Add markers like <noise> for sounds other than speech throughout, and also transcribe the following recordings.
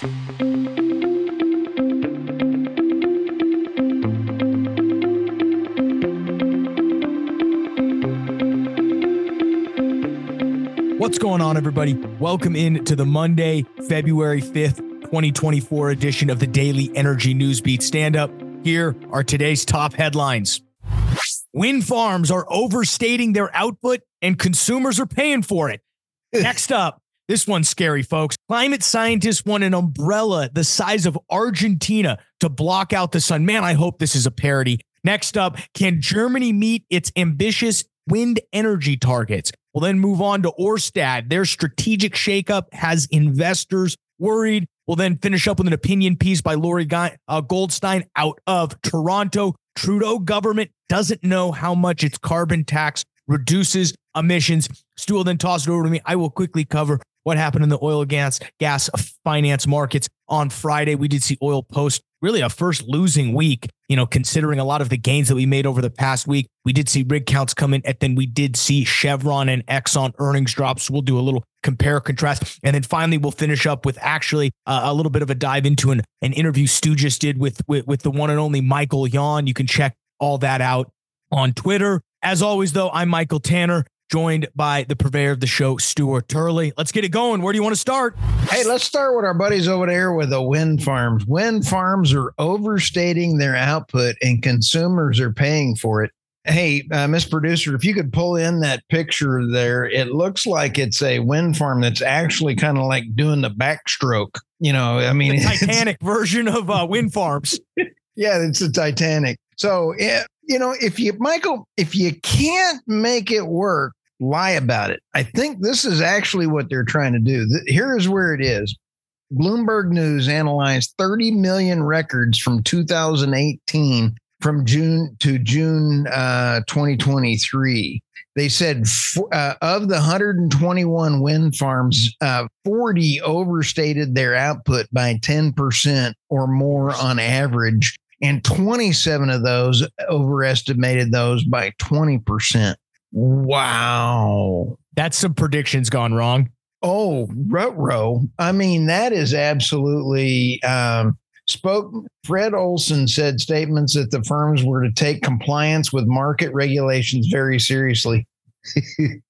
What's going on, everybody? Welcome in to the Monday, February 5th, 2024 edition of the Daily Energy News Beat. Stand up. Here are today's top headlines. Wind farms are overstating their output and consumers are paying for it. <laughs> Next up, this one's scary, folks. Climate scientists want an umbrella the size of Argentina to block out the sun. Man, I hope this is a parody. Next up, can Germany meet its ambitious wind energy targets? We'll then move on to Orsted. Their strategic shakeup has investors worried. We'll then finish up with an opinion piece by Lorrie uh, Goldstein out of Toronto. Trudeau government doesn't know how much its carbon tax reduces emissions. Stu will then toss it over to me. I will quickly cover what happened in the oil gas gas finance markets on Friday. We did see oil post really a first losing week, you know, considering a lot of the gains that we made over the past week. We did see rig counts come in, and then we did see Chevron and Exxon earnings drops. we'll do a little compare contrast. And then finally, we'll finish up with actually uh, a little bit of a dive into an, an interview Stu just did with, with, with the one and only Michael Yon. You can check all that out on Twitter. As always, though, I'm Michael Tanner joined by the purveyor of the show, Stuart Turley. Let's get it going. Where do you want to start? Hey, let's start with our buddies over there with the wind farms. Wind farms are overstating their output and consumers are paying for it. Hey, uh, Miss Producer, if you could pull in that picture there, it looks like it's a wind farm that's actually kind of like doing the backstroke. You know, I mean, the Titanic version of uh, wind farms. <laughs> yeah, it's a Titanic. So, eh, you know, if you, Michael, if you can't make it work, lie about it. I think this is actually what they're trying to do. Here is where it is. Bloomberg News analyzed 30 million records from 2018 from June to June uh, 2023. They said uh, of the 121 wind farms, uh, 40 overstated their output by 10% or more on average, and 27 of those overestimated those by 20%. Wow. That's some predictions gone wrong. Oh, row. I mean, that is absolutely um, spoke. Fred Olsen said statements that the firms were to take compliance with market regulations very seriously. <laughs>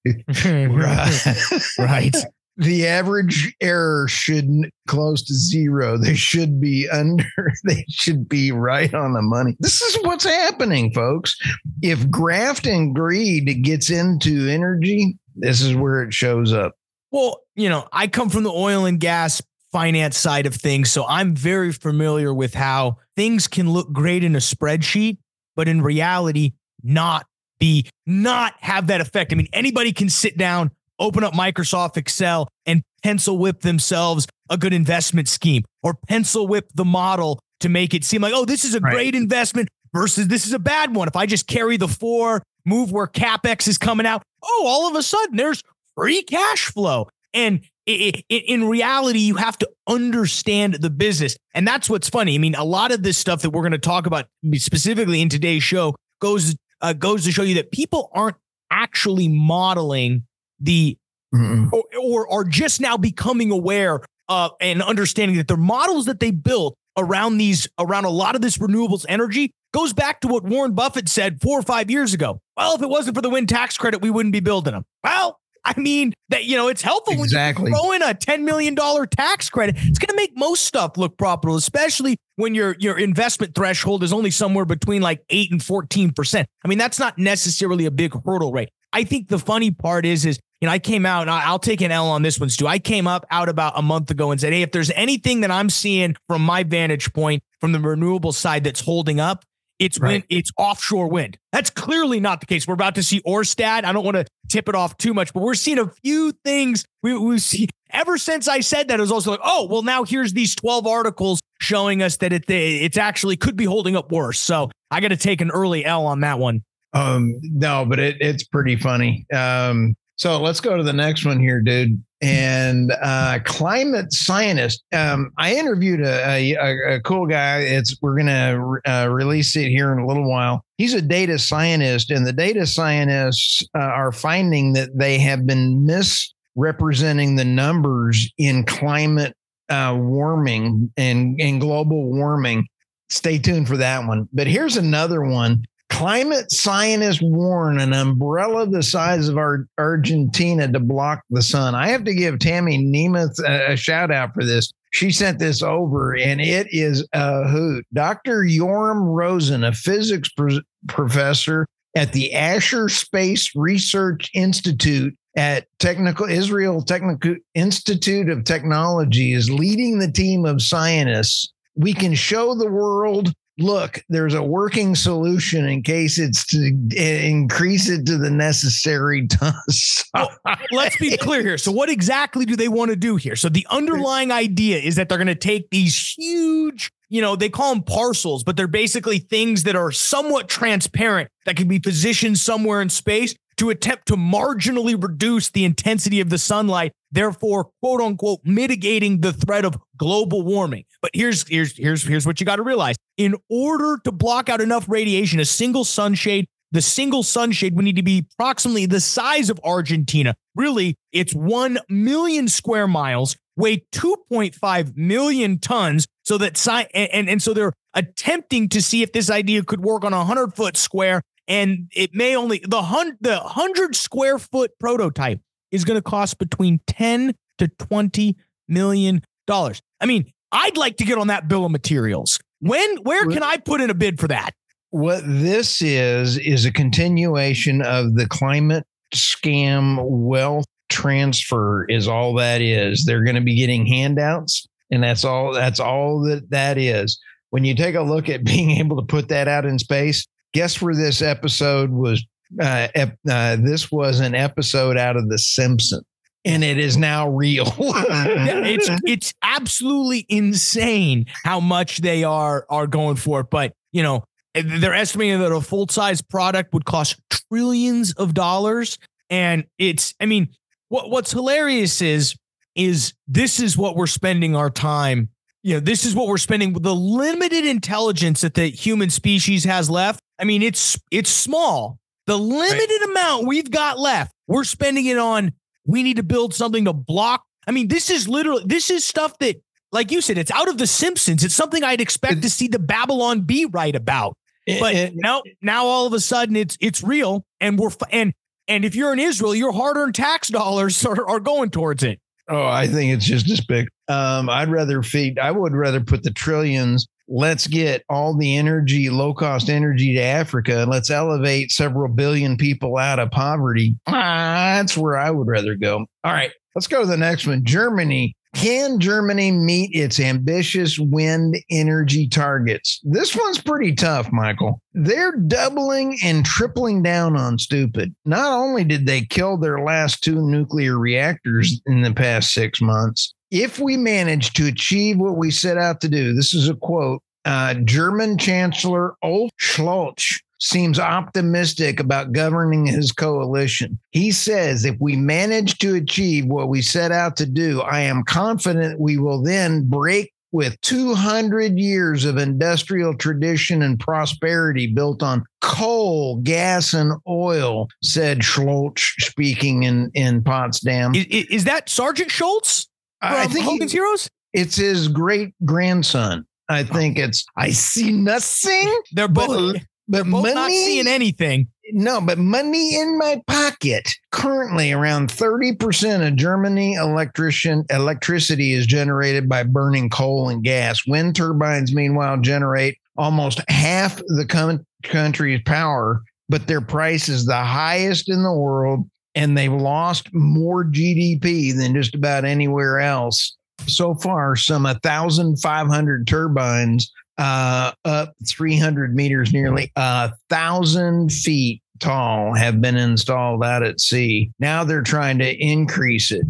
<laughs> right. right the average error shouldn't close to zero. <laughs> They should be under, <laughs> they should be right on the money. This is what's happening, folks. If graft and greed gets into energy, this is where it shows up. Well, you know, I come from the oil and gas finance side of things. So I'm very familiar with how things can look great in a spreadsheet, but in reality, not be, not have that effect. I mean, anybody can sit down open up Microsoft Excel and pencil whip themselves a good investment scheme or pencil whip the model to make it seem like, oh, this is a right. great investment versus this is a bad one. If I just carry the four, move where CapEx is coming out, oh, all of a sudden there's free cash flow. And in reality, you have to understand the business. And that's what's funny. I mean, a lot of this stuff that we're going to talk about specifically in today's show goes uh, goes to show you that people aren't actually modeling the or, or, are just now becoming aware uh, and understanding that their models that they built around these around a lot of this renewables energy goes back to what Warren Buffett said four or five years ago. Well, if it wasn't for the wind tax credit, we wouldn't be building them. Well, I mean that you know it's helpful exactly. when you throw in a ten million dollar tax credit. It's going to make most stuff look profitable, especially when your your investment threshold is only somewhere between like eight and fourteen percent. I mean that's not necessarily a big hurdle rate. I think the funny part is is you know, I came out and I'll take an L on this one, Stu. I came up out about a month ago and said, Hey, if there's anything that I'm seeing from my vantage point from the renewable side that's holding up, it's right. wind, it's offshore wind. That's clearly not the case. We're about to see Orsted. I don't want to tip it off too much, but we're seeing a few things we, we see ever since I said that. It was also like, oh, well, now here's these 12 articles showing us that it it's actually could be holding up worse. So I got to take an early L on that one. Um, no, but it, it's pretty funny. Um, so let's go to the next one here, dude. And uh, climate scientist. Um, I interviewed a, a, a, cool guy. It's we're gonna uh, release it here in a little while. He's a data scientist, and the data scientists uh, are finding that they have been misrepresenting the numbers in climate uh, warming and, and global warming. Stay tuned for that one. But here's another one. Climate scientists warn an umbrella the size of our Argentina to block the sun. I have to give Tammy Nemeth a, a shout out for this. She sent this over and it is a hoot. Dr. Yoram Rozen, a physics pro- professor at the Asher Space Research Institute at Technion Israel Technical Institute of Technology is leading the team of scientists. We can show the world look, there's a working solution in case it's to increase it to the necessary tons. <laughs> well, let's be clear here. So, what exactly do they want to do here? So, the underlying idea is that they're going to take these huge you know, they call them parasols, but they're basically things that are somewhat transparent that can be positioned somewhere in space to attempt to marginally reduce the intensity of the sunlight, therefore, quote unquote, mitigating the threat of global warming. But here's here's here's here's what you got to realize. In order to block out enough radiation, a single sunshade, the single sunshade would need to be approximately the size of Argentina. Really, it's 1 million square miles weigh 2.5 million tons. So that sci- and, and, and so they're attempting to see if this idea could work on a hundred foot square. And it may only the hundred the hundred square foot prototype is going to cost between 10 to 20 million dollars. I mean, I'd like to get on that bill of materials. When where can I put in a bid for that? What this is is a continuation of the climate scam wealth transfer is all that is. They're going to be getting handouts, and that's all. That's all that that is. When you take a look at <laughs> being able to put that out in space, guess where this episode was? Uh, ep- uh, this was an episode out of The Simpsons and it is now real. <laughs> yeah, it's <laughs> it's absolutely insane how much they are are going for it. But you know, they're estimating that a full size product would cost trillions of dollars, and it's I mean, what what's hilarious is is this is what we're spending our time you know this is what we're spending the limited intelligence that the human species has left i mean it's it's small the limited right. amount we've got left we're spending it on we need to build something to block i mean this is literally this is stuff that like you said it's out of the simpsons it's something i'd expect to see the babylon bee write about but it, now now all of a sudden it's it's real and we're and and if you're in Israel, your hard earned tax dollars <laughs> are, are going towards it. Oh, I think it's just as big. Um, I'd rather feed, I would rather put the trillions. Let's get all the energy, low cost energy to Africa, and let's elevate several billion people out of poverty. That's where I would rather go. All right, let's go to the next one. Germany can Germany meet its ambitious wind energy targets? This one's pretty tough, Michael. They're doubling and tripling down on stupid. Not only did they kill their last two nuclear reactors in the past six months, if we manage to achieve what we set out to do, this is a quote uh, German Chancellor Olaf Scholz seems optimistic about governing his coalition. He says if we manage to achieve what we set out to do, I am confident we will then break with 200 years of industrial tradition and prosperity built on coal, gas, and oil, said Scholz, speaking in, in Potsdam. Is, is that Sergeant Schultz? I think Hogan's he, Heroes? It's his great grandson. I think it's I see nothing. <laughs> They're both but both money, not seeing anything. No, but money in my pocket. Currently, around 30% of Germany electrician electricity is generated by burning coal and gas. Wind turbines, meanwhile, generate almost half the com- country's power, but their price is the highest in the world, and they've lost more GDP than just about anywhere else. So far, some 1,500 turbines uh, up 300 meters, nearly a thousand feet tall, have been installed out at sea. Now they're trying to increase it.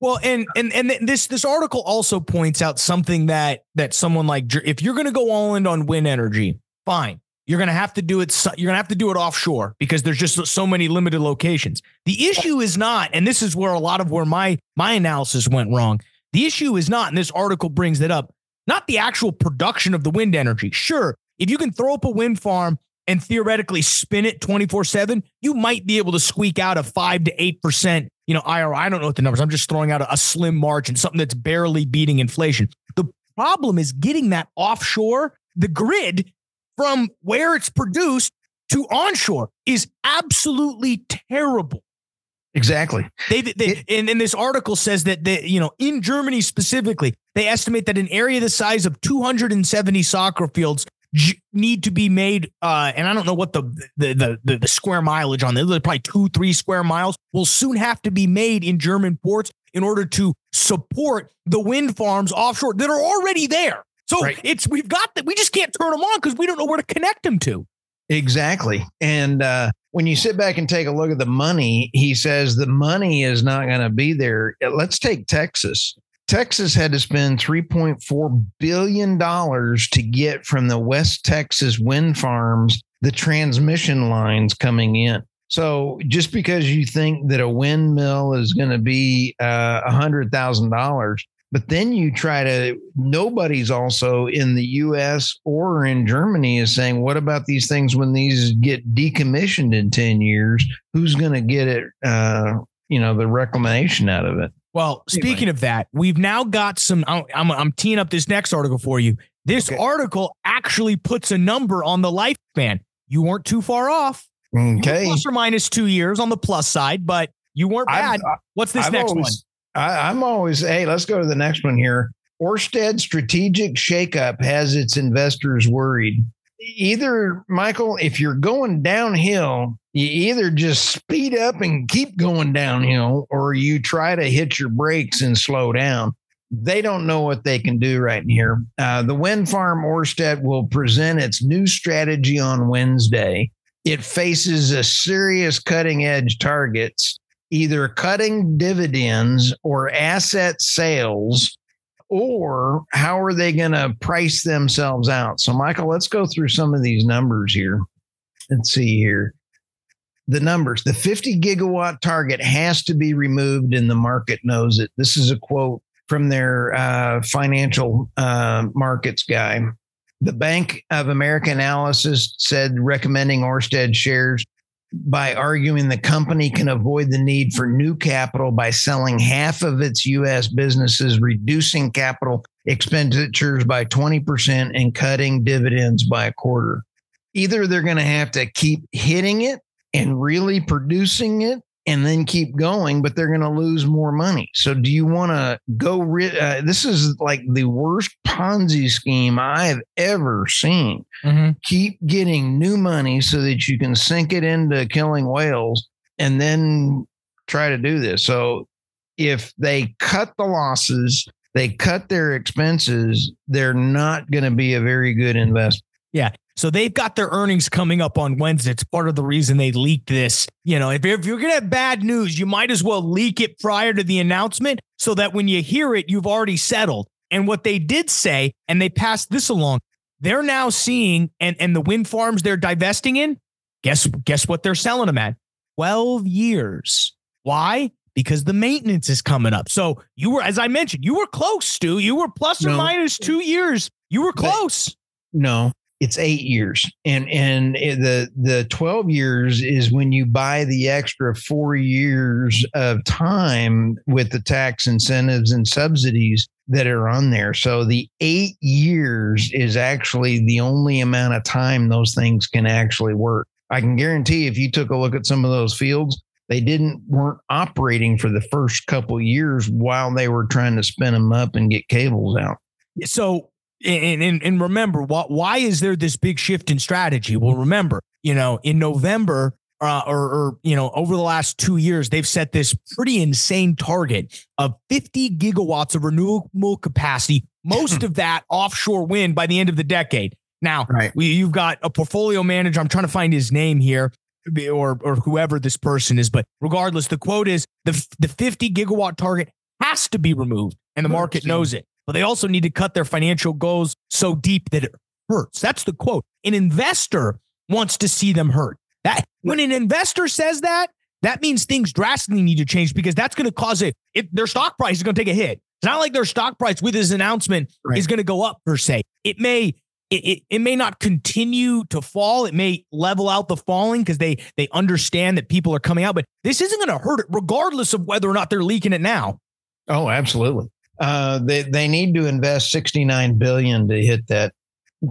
Well, and and and this this article also points out something that that someone like if you're going to go all in on wind energy, fine. You're going to have to do it. You're going to have to do it offshore because there's just so many limited locations. The issue is not, and this is where a lot of where my my analysis went wrong. The issue is not, and this article brings it up not the actual production of the wind energy. Sure, if you can throw up a wind farm and theoretically spin it 24 7, you might be able to squeak out a five to 8%, you know. I don't know what the numbers, I'm just throwing out a, a slim margin, something that's barely beating inflation. The problem is getting that offshore, the grid from where it's produced to onshore is absolutely terrible. Exactly. They, they it, and, and this article says that they, you know, in Germany specifically, they estimate that an area the size of 270 soccer fields need to be made. Uh, and I don't know what the the the, the, the square mileage on this, probably two, three square miles will soon have to be made in German ports in order to support the wind farms offshore that are already there. So right. it's we've got that we just can't turn them on because we don't know where to connect them to. Exactly. And uh, when you sit back and take a look at the money, he says the money is not going to be there. Let's take Texas. Texas had to spend $3.4 billion to get from the West Texas wind farms the transmission lines coming in. So just because you think that a windmill is going to be uh, $100,000, but then you try to, nobody's also in the US or in Germany is saying, what about these things when these get decommissioned in 10 years? Who's going to get it, uh, you know, the reclamation out of it? Well, speaking anyway. of that, we've now got some. I'm, I'm teeing up this next article for you. This okay. article actually puts a number on the lifespan. You weren't too far off. Okay. Plus or minus two years on the plus side, but you weren't bad. I've, What's this I've next always, one? I, I'm always, hey, let's go to the next one here. Orsted strategic shakeup has its investors worried. Either, Michael, if you're going downhill, you either just speed up and keep going downhill or you try to hit your brakes and slow down. They don't know what they can do right here. Uh, the wind farm Orsted will present its new strategy on Wednesday. It faces a serious cutting edge targets either cutting dividends or asset sales or how are they going to price themselves out? So michael let's go through some of these numbers here. Let's see here. The numbers the 50 gigawatt target has to be removed and the market knows it. This is a quote from their uh, financial uh, markets guy. The bank of america analysis said recommending orsted shares by arguing the company can avoid the need for new capital by selling half of its U.S. businesses, reducing capital expenditures by 20%, and cutting dividends by a quarter. Either they're going to have to keep hitting it and really producing it, and then keep going, but they're going to lose more money. So, do you want to go? Ri- uh, this is like the worst Ponzi scheme I've ever seen. Mm-hmm. Keep getting new money so that you can sink it into killing whales and then try to do this. So, if they cut the losses, they cut their expenses, they're not going to be a very good investment. Yeah. So they've got their earnings coming up on Wednesday. It's part of the reason they leaked this. You know, if, if you're going to have bad news, you might as well leak it prior to the announcement so that when you hear it, you've already settled. And what they did say, and they passed this along, they're now seeing, and, and the wind farms they're divesting in, guess, guess what they're selling them at? 12 years. Why? Because the maintenance is coming up. So you were, as I mentioned, you were close, Stu. You were plus or no. minus two years. You were close. But, no, it's eight years. And and the the 12 years is when you buy the extra four years of time with the tax incentives and subsidies that are on there. So the eight years is actually the only amount of time those things can actually work. I can guarantee if you took a look at some of those fields they didn't weren't operating for the first couple years while they were trying to spin them up and get cables out. So and, and, and remember, why, why is there this big shift in strategy? Well, remember, you know, in November, uh, or, or, you know, over the last two years, they've set this pretty insane target of 50 gigawatts of renewable capacity, most <laughs> of that offshore wind by the end of the decade. Now, right. we, you've got a portfolio manager. I'm trying to find his name here, or or whoever this person is. But regardless, the quote is the the 50 gigawatt target has to be removed, and the market knows it but they also need to cut their financial goals so deep that it hurts. That's the quote. An investor wants to see them hurt. That when an investor says that, that means things drastically need to change because that's going to cause it, their stock price is going to take a hit. It's not like their stock price with his announcement right. is going to go up per se. It may it, it, it may not continue to fall. It may level out the falling because they they understand that people are coming out, but this isn't going to hurt it, regardless of whether or not they're leaking it now. Oh, absolutely. Uh, they they need to invest sixty nine billion to hit that.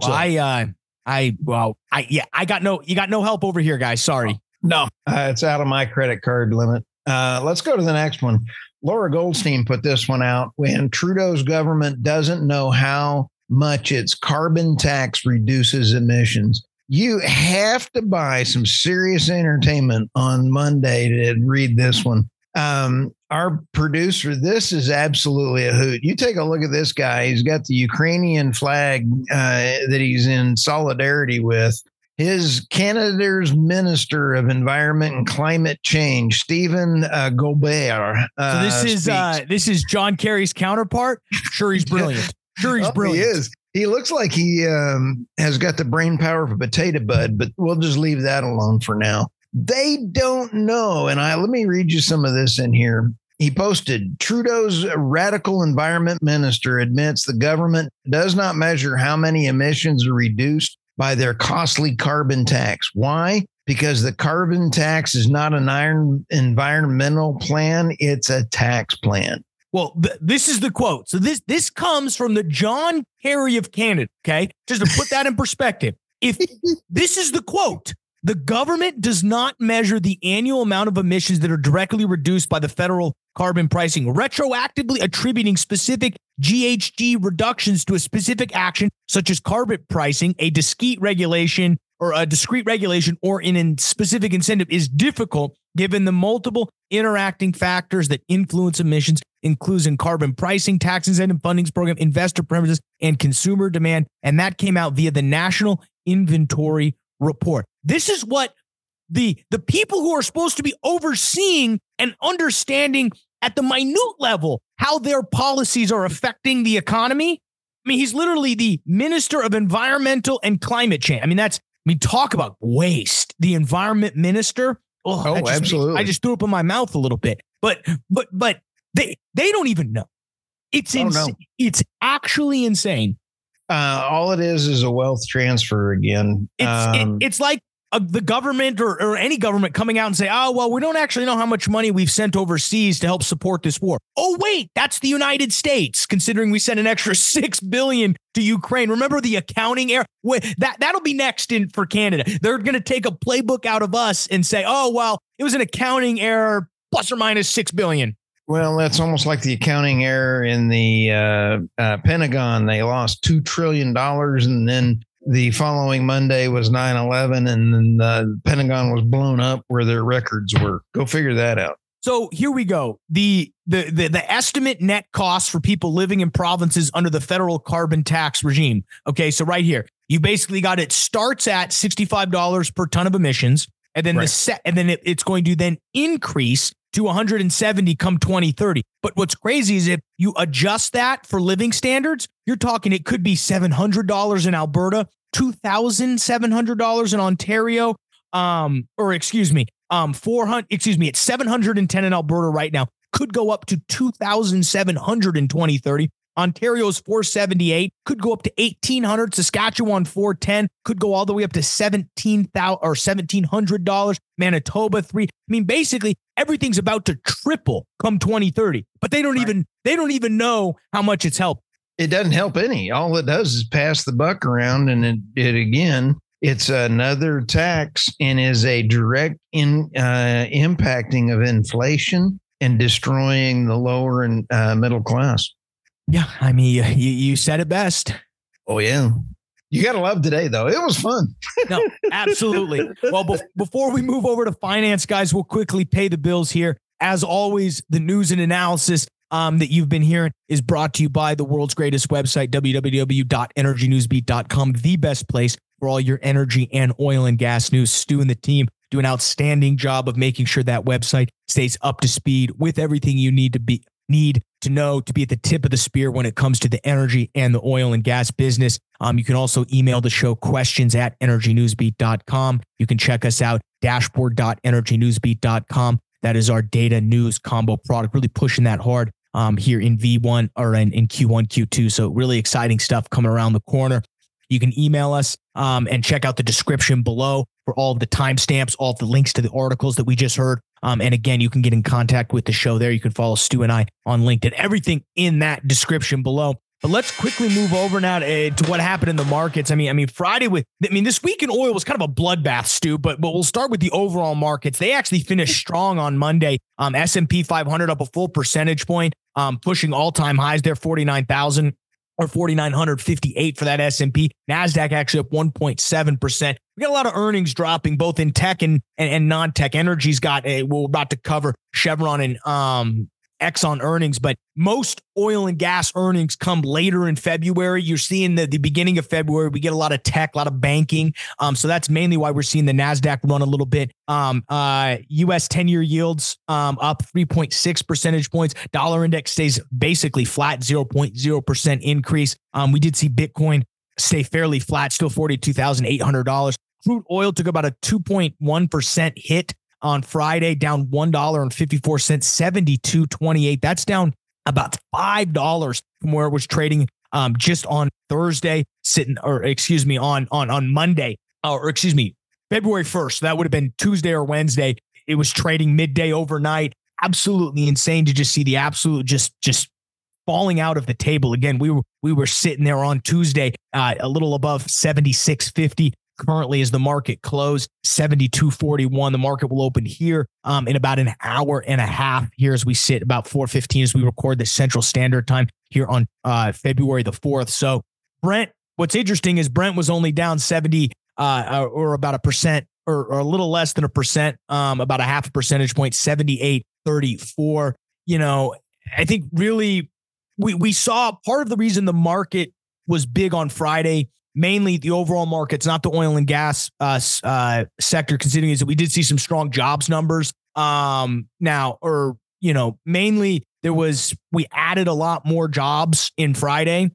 So, I uh, I well I yeah I got no you got no help over here, guys. Sorry. No, uh, it's out of my credit card limit. Uh, let's go to the next one. Laura Goldstein put this one out when Trudeau's government doesn't know how much its carbon tax reduces emissions. You have to buy some serious entertainment on Monday to read this one. Um, our producer, this is absolutely a hoot. You take a look at this guy. He's got the Ukrainian flag uh, that he's in solidarity with his Canada's Minister of Environment and Climate Change, Stephen uh, Guilbeault. Uh, so this is uh, this is John Kerry's counterpart. Sure, he's <laughs> brilliant. Sure, he's oh, brilliant. He is. He looks like he um, has got the brain power of a potato bud, but we'll just leave that alone for now. They don't know, and I let me read you some of this in here. He posted Trudeau's radical environment minister admits the government does not measure how many emissions are reduced by their costly carbon tax. Why? Because the carbon tax is not an iron environmental plan, it's a tax plan. Well, th- this is the quote. So this this comes from the John Kerry of Canada, okay? Just to put that in perspective. If <laughs> this is the quote, the government does not measure the annual amount of emissions that are directly reduced by the federal carbon pricing, retroactively attributing specific GHG reductions to a specific action, such as carbon pricing, a discrete regulation or a discrete regulation or in a specific incentive is difficult given the multiple interacting factors that influence emissions, including carbon pricing, tax incentive fundings program, investor preferences, and consumer demand. And that came out via the National Inventory Report. This is what the the people who are supposed to be overseeing and understanding at the minute level how their policies are affecting the economy. I mean, he's literally the minister of environmental and climate change. I mean, that's I mean, talk about waste. The environment minister. Oh, oh just, absolutely. I just threw up in my mouth a little bit. But but but they they don't even know. It's oh, insane. It's actually insane. Uh, all it is is a wealth transfer again. It's um, it, it's like uh, the government or, or any government coming out and say, oh, well, we don't actually know how much money we've sent overseas to help support this war. Oh, wait, that's the United States, considering we sent an extra <laughs> six billion to Ukraine. Remember the accounting error? That that'll be next in for Canada. They're going to take a playbook out of us and say, oh, well, it was an accounting error, plus or minus six billion. Well, that's almost like the accounting error in the uh, uh, Pentagon. They lost two trillion dollars, and then the following Monday was 9 11, and then the Pentagon was blown up where their records were. Go figure that out. So here we go. The, the the the estimate net cost for people living in provinces under the federal carbon tax regime. Okay, so right here, you basically got it starts at $65 per ton of emissions, and then right. the set and then it, it's going to then increase to 170 come 2030. But what's crazy is if you adjust that for living standards, you're talking it could be $700 in Alberta, $2,700 in Ontario, um, or excuse me, um, 400, excuse me, it's 710 in Alberta right now, could go up to 2,700 in 2030. Ontario's 478 could go up to 1800. Saskatchewan 410 could go all the way up to 17,000 or $1,700. Manitoba three. I mean, basically everything's about to triple come 2030, but they don't right. even they don't even know how much it's helped. It doesn't help any. All it does is pass the buck around, and it, it again. It's another tax and is a direct in uh, impacting of inflation and destroying the lower and uh, middle class. Yeah, I mean, you, you said it best. Oh yeah. You got to love today, though. It was fun. <laughs> no, absolutely. Well, be- before we move over to finance, guys, we'll quickly pay the bills here. As always, the news and analysis um, that you've been hearing is brought to you by the world's greatest website, www.energynewsbeat.com, the best place for all your energy and oil and gas news. Stu and the team do an outstanding job of making sure that website stays up to speed with everything you need to be need to know to be at the tip of the spear when it comes to the energy and the oil and gas business. Um, you can also email the show questions at energynewsbeat.com. You can check us out, dashboard.energynewsbeat.com. That is our data news combo product, really pushing that hard um, here in V1 or in, in Q1, Q2. So, really exciting stuff coming around the corner. you can email us um, and check out the description below for all of the timestamps, all of the links to the articles that we just heard. Um, and again, you can get in contact with the show there. You can follow Stu and I on LinkedIn. Everything in that description below. But let's quickly move over now to, to, what happened in the markets. I mean, I mean, Friday with, I mean, this week in oil was kind of a bloodbath, Stu. But but we'll start with the overall markets. They actually finished strong on Monday. Um, S and P 500 up a full percentage point, um, pushing all time highs there, forty nine thousand or 4958 for that S&P. Nasdaq actually up 1.7%. We got a lot of earnings dropping both in tech and and, and non-tech. Energy's got a we're about to cover Chevron and um Exxon earnings, but most oil and gas earnings come later in February. You're seeing the, the beginning of February, we get a lot of tech, a lot of banking. Um, so that's mainly why we're seeing the NASDAQ run a little bit. Um, uh, US 10 year yields um, up 3.6 percentage points. Dollar index stays basically flat, 0.0% increase. Um, we did see Bitcoin stay fairly flat, still $42,800. Crude oil took about a 2.1% hit on Friday, down $1.54, 72.28. That's down about $5 from where it was trading um, just on Thursday, sitting, or excuse me, on on on Monday, or excuse me, February 1st. That would have been Tuesday or Wednesday. It was trading midday overnight. Absolutely insane to just see the absolute just just falling out of the table again. We were we were sitting there on Tuesday, uh, a little above 76.50 currently is the market closed 72.41. The market will open here um, in about an hour and a half here as we sit about 4.15 as we record the Central Standard Time here on uh, February the 4th. So Brent, what's interesting is Brent was only down 70 uh, or about a percent or, or, a little less than a percent, um, about a half a percentage point, 78.34. You know, I think really we, we saw part of the reason the market was big on Friday mainly the overall markets, not the oil and gas uh, uh, sector, considering is that we did see some strong jobs numbers. Um, now, or you know, mainly there was we added a lot more jobs in Friday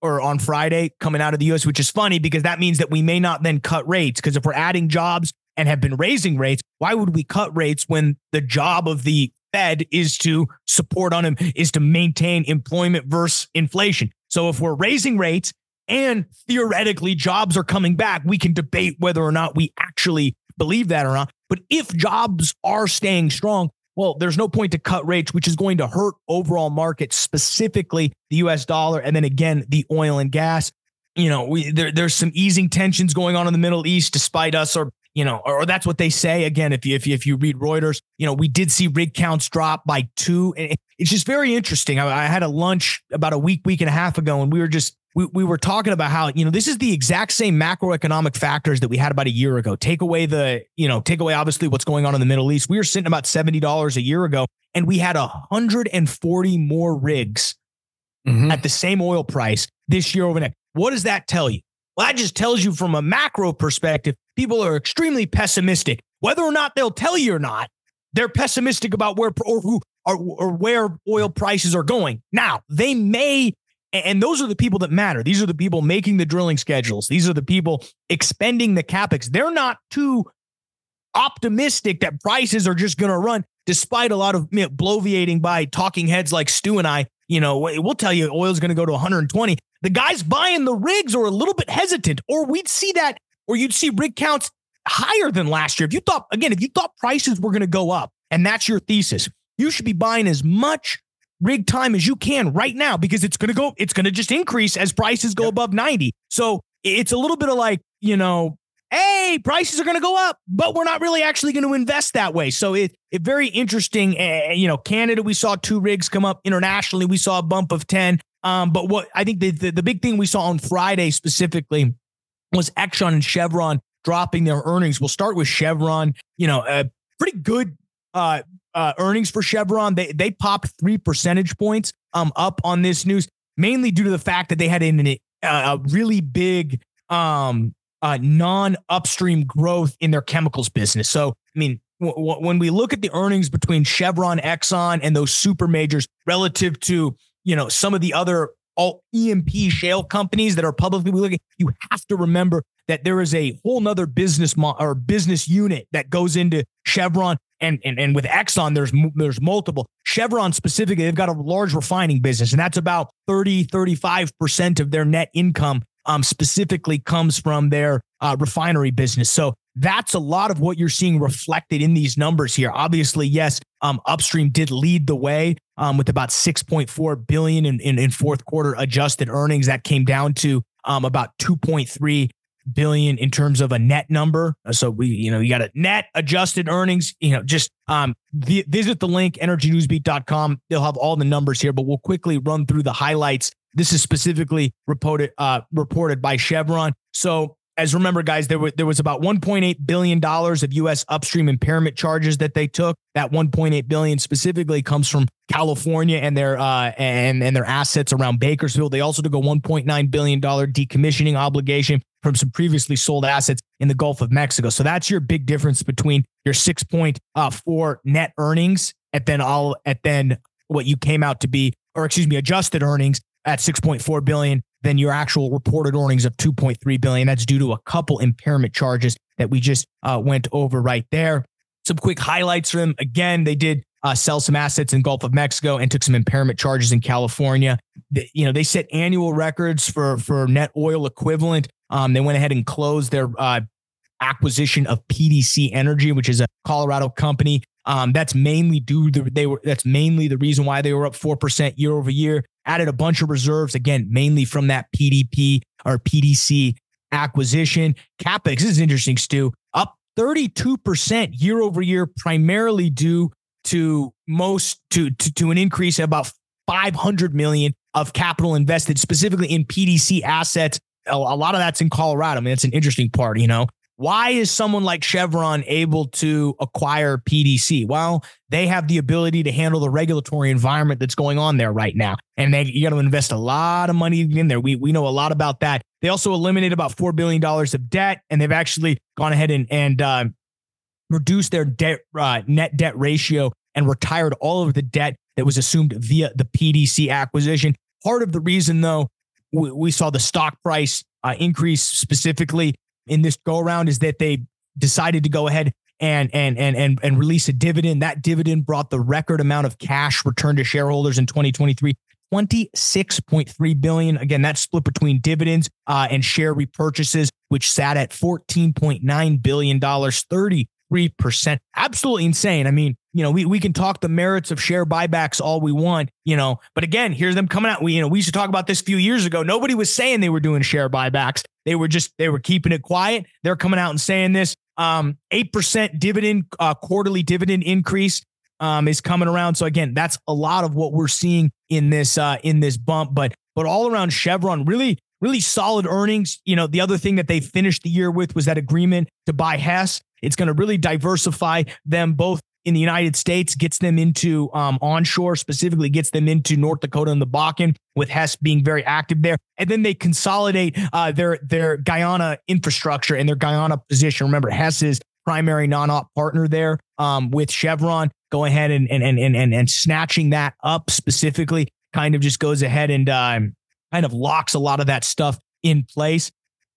or on Friday coming out of the US, which is funny because that means that we may not then cut rates. Because if we're adding jobs and have been raising rates, why would we cut rates when the job of the Fed is to support on him is to maintain employment versus inflation. So if we're raising rates and theoretically jobs are coming back. We can debate whether or not we actually believe that or not. But if jobs are staying strong, well, there's no point to cut rates, which is going to hurt overall markets, specifically the US dollar, and then again, the oil and gas. You know, we, there, there's some easing tensions going on in the Middle East, despite us, or you know, or that's what they say. Again, if you if you, if you read Reuters, you know, we did see rig counts drop by two. And it's just very interesting. I, I had a lunch about a week, week and a half ago, and we were just we, we were talking about how, you know, this is the exact same macroeconomic factors that we had about a year ago. Take away the, you know, take away obviously what's going on in the Middle East. We were sitting about $70 a year ago and we had 140 more rigs mm-hmm. at the same oil price this year over next. What does that tell you? Well, that just tells you from a macro perspective, people are extremely pessimistic. Whether or not they'll tell you or not, they're pessimistic about where or who or, or where oil prices are going. Now, they may and those are the people that matter. These are the people making the drilling schedules. These are the people expending the capex. They're not too optimistic that prices are just going to run, despite a lot of you know, bloviating by talking heads like Stu and I. You know, we'll tell you oil's going to go to 120. The guys buying the rigs are a little bit hesitant, or we'd see that, or you'd see rig counts higher than last year. If you thought, again, if you thought prices were going to go up, and that's your thesis, you should be buying as much rig time as you can right now because it's going to go, it's going to just increase as prices go yep. above 90. So it's a little bit of like, you know, hey, prices are going to go up, but we're not really actually going to invest that way. So it, it very interesting. Uh, you know, Canada, we saw two rigs come up internationally. We saw a bump of 10. Um, but what I think the, the, the big thing we saw on Friday specifically was Exxon and Chevron dropping their earnings. We'll start with Chevron, you know, a pretty good uh, uh, earnings for Chevron. They they popped three percentage points um up on this news, mainly due to the fact that they had an, a, a really big um uh, non upstream growth in their chemicals business. So I mean, w- w- when we look at the earnings between Chevron, Exxon, and those super majors relative to you know some of the other all E&P shale companies that are publicly looking, you have to remember that there is a whole nother business mo- or business unit that goes into Chevron and, and and with Exxon, there's there's multiple. Chevron specifically, they've got a large refining business, and that's about 30, 35% of their net income um, specifically comes from their uh, refinery business. So that's a lot of what you're seeing reflected in these numbers here. Obviously, yes, um, upstream did lead the way um, with about 6.4 billion in, in, in, fourth quarter adjusted earnings. That came down to um, about 2.3 billion in terms of a net number. So we, you know, you got a net adjusted earnings. You know, just um, v- visit the link energynewsbeat.com. They'll have all the numbers here, but we'll quickly run through the highlights. This is specifically reported uh, reported by Chevron. So as remember, guys, there was there was about 1.8 billion dollars of U.S. upstream impairment charges that they took. That 1.8 billion specifically comes from California and their uh, and and their assets around Bakersfield. They also took a 1.9 billion dollar decommissioning obligation from some previously sold assets in the Gulf of Mexico. So that's your big difference between your 6.4 net earnings and then all at then what you came out to be, or excuse me, adjusted earnings at 6.4 billion than your actual reported earnings of 2.3 billion. That's due to a couple impairment charges that we just uh, went over right there. Some quick highlights from. Again, they did uh, sell some assets in Gulf of Mexico and took some impairment charges in California. They, you know, they set annual records for for net oil equivalent. Um, they went ahead and closed their uh, acquisition of PDC Energy, which is a Colorado company. Um, that's mainly due to they were that's mainly the reason why they were up four percent year over year added a bunch of reserves, again, mainly from that PDP or PDC acquisition. CapEx, is interesting, Stu, up 32% year over year, primarily due to most to, to, to an increase of about 500 million of capital invested specifically in PDC assets. A, lot of that's in Colorado. I mean, that's an interesting part, you know. Why is someone like Chevron able to acquire PDC? Well, they have the ability to handle the regulatory environment that's going on there right now. And they you got to invest a lot of money in there. We we know a lot about that. They also eliminated about $4 billion of debt, and they've actually gone ahead and, and uh, reduced their debt uh, net debt ratio and retired all of the debt that was assumed via the PDC acquisition. Part of the reason, though, we, we saw the stock price uh, increase specifically in this go around is that they decided to go ahead and and and and and release a dividend. That dividend brought the record amount of cash returned to shareholders in 2023. 26.3 billion. Again, that's split between dividends uh, and share repurchases, which sat at 14.9 billion dollars, 33%. Absolutely insane. I mean, you know, we, we can talk the merits of share buybacks all we want, you know, but again, here's them coming out. We, you know, we used to talk about this a few years ago. Nobody was saying they were doing share buybacks. They were just they were keeping it quiet. They're coming out and saying this. Um, eight percent dividend uh, quarterly dividend increase um, is coming around. So again, that's a lot of what we're seeing in this uh, in this bump. But but all around Chevron, really really solid earnings. You know, the other thing that they finished the year with was that agreement to buy Hess. It's going to really diversify them both in the United States, gets them into um, onshore, specifically gets them into North Dakota and the Bakken, with Hess being very active there. And then they consolidate uh, their their Guyana infrastructure and their Guyana position. Remember, Hess is primary non-op partner there um, with Chevron. Go ahead and and and and and snatching that up specifically kind of just goes ahead and um, kind of locks a lot of that stuff in place.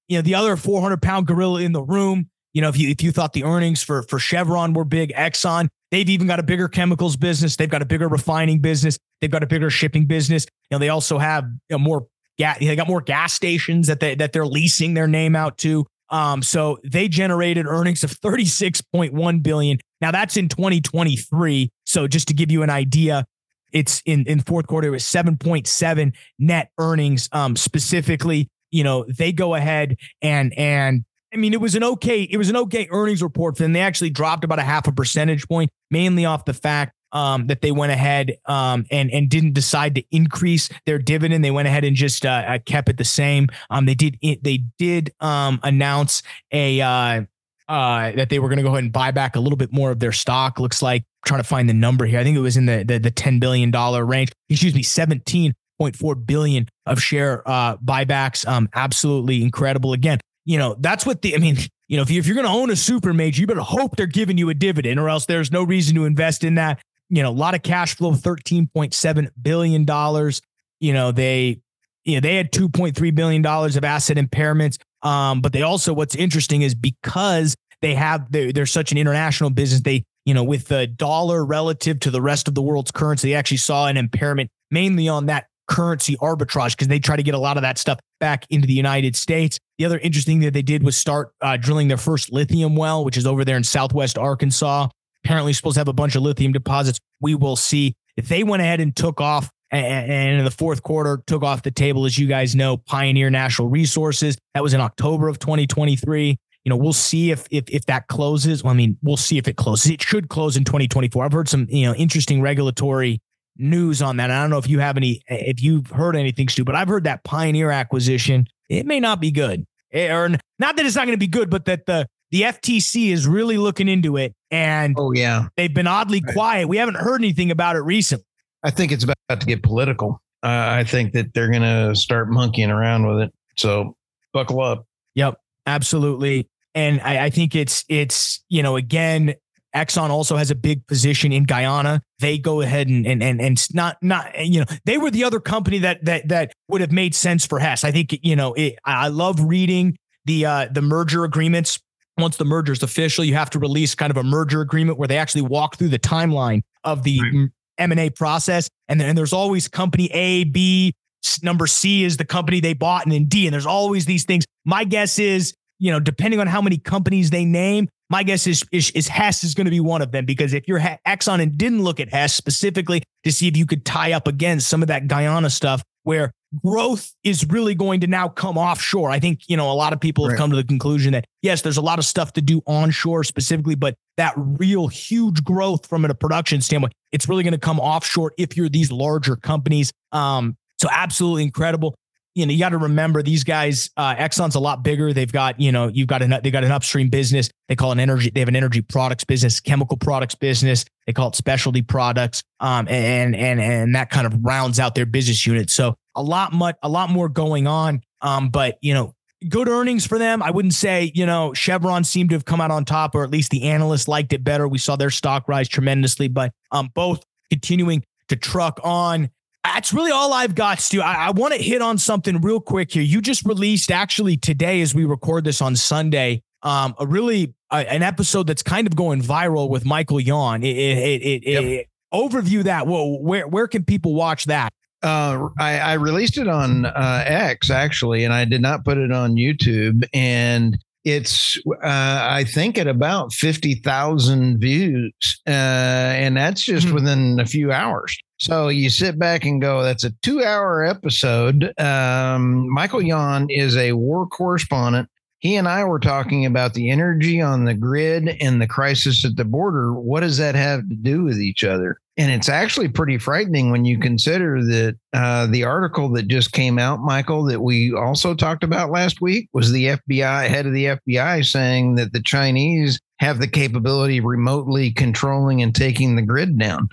You know, the other 400 pound gorilla in the room. You know, if you if you thought the earnings for for Chevron were big, Exxon They've even got a bigger chemicals business. They've got a bigger refining business. They've got a bigger shipping business. You know, they also have you know, more gas. They got more gas stations that they that they're leasing their name out to. Um, so they generated earnings of 36.1 billion. Now that's in 2023. So just to give you an idea, it's in in fourth quarter it was 7.7 net earnings. Um, specifically, you know, they go ahead and and I mean, it was an okay, it was an okay earnings report for them. They actually dropped about a half a percentage point, mainly off the fact um, that they went ahead um, and and didn't decide to increase their dividend. They went ahead and just uh, uh kept it the same. Um, they did they did um, announce a uh, uh, that they were going to go ahead and buy back a little bit more of their stock. Looks like I'm trying to find the number here. I think it was in the the, the ten billion dollar range. Excuse me, seventeen point four billion of share uh, buybacks. Um, absolutely incredible. Again, you know, that's what the, I mean, you know, if, you, if you're going to own a super major, you better hope they're giving you a dividend or else there's no reason to invest in that. You know, a lot of cash flow, $13.7 billion. You know, they, you know, they had $2.3 billion of asset impairments. Um, but they also, what's interesting is because they have, they're, they're such an international business, they, you know, with the dollar relative to the rest of the world's currency, they actually saw an impairment mainly on that currency arbitrage because they try to get a lot of that stuff back into the United States. The other interesting thing that they did was start uh, drilling their first lithium well, which is over there in southwest Arkansas. Apparently, supposed to have a bunch of lithium deposits. We will see. If they went ahead and took off and in the fourth quarter took off the table, as you guys know, Pioneer Natural Resources. That was in October of 2023. You know, we'll see if if if that closes. Well, I mean, we'll see if it closes. It should close in 2024. I've heard some you know interesting regulatory news on that. I don't know if you have any, if you've heard anything, Stu, but I've heard that Pioneer acquisition. It may not be good, eh, or not that it's not going to be good, but that the the FTC is really looking into it. And oh yeah, they've been oddly right. quiet. We haven't heard anything about it recently. I think it's about to get political. Uh, I think that they're going to start monkeying around with it. So buckle up. Yep, absolutely. And I, I think it's it's you know again Exxon also has a big position in Guyana. They go ahead and and and and not not you know they were the other company that that that would have made sense for Hess. I think you know it, I love reading the uh, the merger agreements. Once the merger is official, you have to release kind of a merger agreement where they actually walk through the timeline of the right. M and A process, and then and there's always company A, B, number C is the company they bought, and then D, and there's always these things. My guess is you know, depending on how many companies they name, my guess is, is, is Hess is going to be one of them because if you're Exxon and didn't look at Hess specifically to see if you could tie up against some of that Guyana stuff where growth is really going to now come offshore. I think, you know, a lot of people have right. come to the conclusion that yes, there's a lot of stuff to do onshore specifically, but that real huge growth from a production standpoint, it's really going to come offshore if you're these larger companies. Um, so absolutely incredible you know, you got to remember these guys. Uh, Exxon's a lot bigger. They've got, you know, you've got an they got an upstream business. They call an energy. They have an energy products business, chemical products business. They call it specialty products. Um, and and and that kind of rounds out their business unit. So a lot much a lot more going on. Um, but you know, good earnings for them. I wouldn't say, you know, Chevron seemed to have come out on top, or at least the analysts liked it better. We saw their stock rise tremendously, but um, both continuing to truck on. That's really all I've got, Stu. I, I want to hit on something real quick here. You just released actually today, as we record this on Sunday, um, a really uh, an episode that's kind of going viral with Michael Yon. It, it, it, yep. overview that. Well, where where can people watch that? Uh, I, I, released it on uh, X actually, and I did not put it on YouTube. And it's uh, I think at about fifty thousand views, uh, and that's just mm-hmm. within a few hours. So you sit back and go, that's a two hour episode. Um, Michael Yon is a war correspondent. He and I were talking about the energy on the grid and the crisis at the border. What does that have to do with each other? And it's actually pretty frightening when you consider that uh, the article that just came out, Michael, that we also talked about last week was the FBI head of the FBI saying that the Chinese have the capability of remotely controlling and taking the grid down.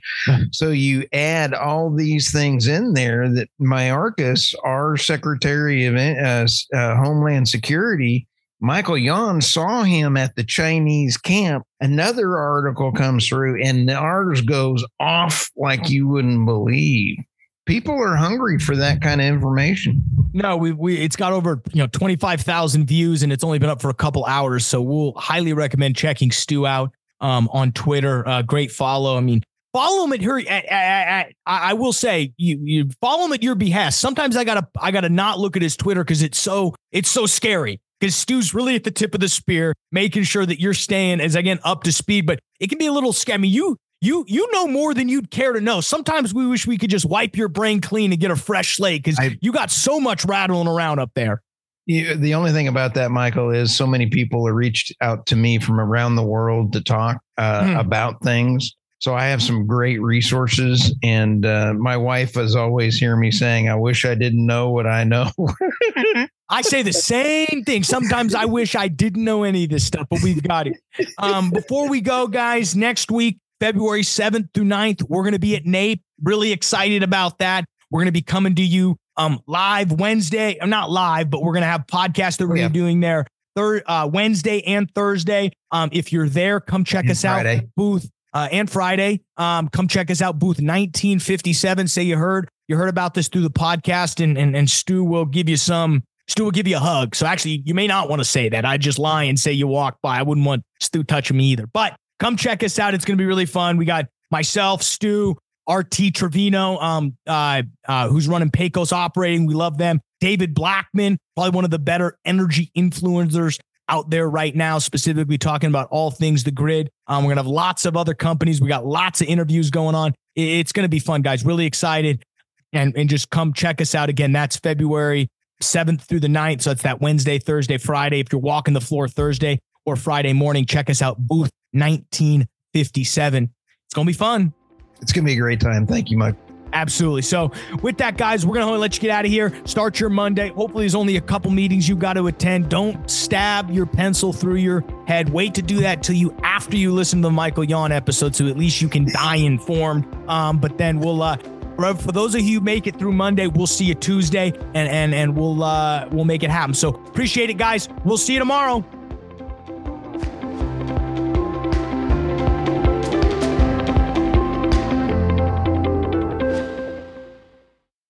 so you add all these things in there that Mayorkas, our Secretary of uh, uh, Homeland Security, Michael Yon saw him at the Chinese camp. Another article comes through, and the ours goes off like you wouldn't believe people are hungry for that kind of information. No, we we it's got over you know twenty five thousand views and it's only been up for a couple hours. So we'll highly recommend checking Stu out um, on Twitter. Uh, great follow. I mean, follow him at her. At, at, at, I will say you you follow him at your behest. Sometimes I gotta I gotta not look at his Twitter because it's so it's so scary. Because Stu's really at the tip of the spear, making sure that you're staying as again up to speed. But it can be a little scammy. You you you know more than you'd care to know. Sometimes we wish we could just wipe your brain clean and get a fresh slate because you got so much rattling around up there. Yeah, the only thing about that, Michael, is so many people have reached out to me from around the world to talk uh, hmm. about things. So I have some great resources, and uh, my wife is always hear me saying, "I wish I didn't know what I know." <laughs> I say the same thing. Sometimes I wish I didn't know any of this stuff, but we've got it. Um, before we go, guys, next week February 7th through 9th. We're going to be at NAPE. Really excited about that. We're going to be coming to you um, live Wednesday. I'm uh, not live, but we're going to have podcasts that we're yeah. doing there third uh, Wednesday and Thursday. Um, if you're there, come check and us Friday. out. Booth uh, and Friday. Um, come check us out. Booth 1957. Say you heard you heard about this through the podcast, and and and Stu will give you some. Stu will give you a hug. So actually, you may not want to say that. I just lie and say you walked by. I wouldn't want Stu touching me either. But Come check us out. It's going to be really fun. We got myself, Stu, RT Trevino, um, uh, uh, who's running Pecos Operating. We love them. David Blackman, probably one of the better energy influencers out there right now, specifically talking about all things the grid. Um, we're gonna have lots of other companies. We got lots of interviews going on. It's gonna be fun, guys. Really excited. And, and just come check us out again. That's February 7th through the 9th. So it's that Wednesday, Thursday, Friday. If you're walking the floor Thursday or Friday morning, check us out, booth 1957. It's going to be fun. It's going to be a great time. Thank you, Mike. Absolutely. So, with that, guys, we're going to let you get out of here. Start your Monday. Hopefully, there's only a couple meetings you've got to attend. Don't stab your pencil through your head. Wait to do that till you after you listen to the Michael Yon episode, so at least you can die informed. Um, but then we'll uh, for those of you who make it through Monday, we'll see you Tuesday, and and and we'll uh, we'll make it happen. So appreciate it, guys. We'll see you tomorrow.